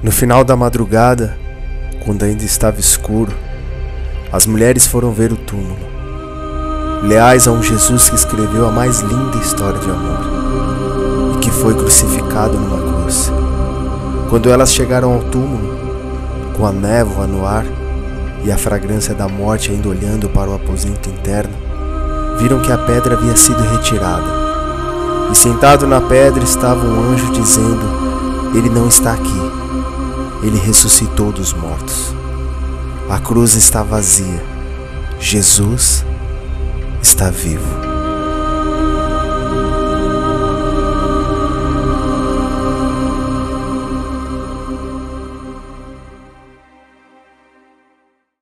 No final da madrugada, quando ainda estava escuro, as mulheres foram ver o túmulo, leais a um Jesus que escreveu a mais linda história de amor e que foi crucificado numa cruz. Quando elas chegaram ao túmulo, com a névoa no ar e a fragrância da morte ainda olhando para o aposento interno, viram que a pedra havia sido retirada. E sentado na pedra estava um anjo dizendo: Ele não está aqui ele ressuscitou dos mortos. A cruz está vazia. Jesus está vivo.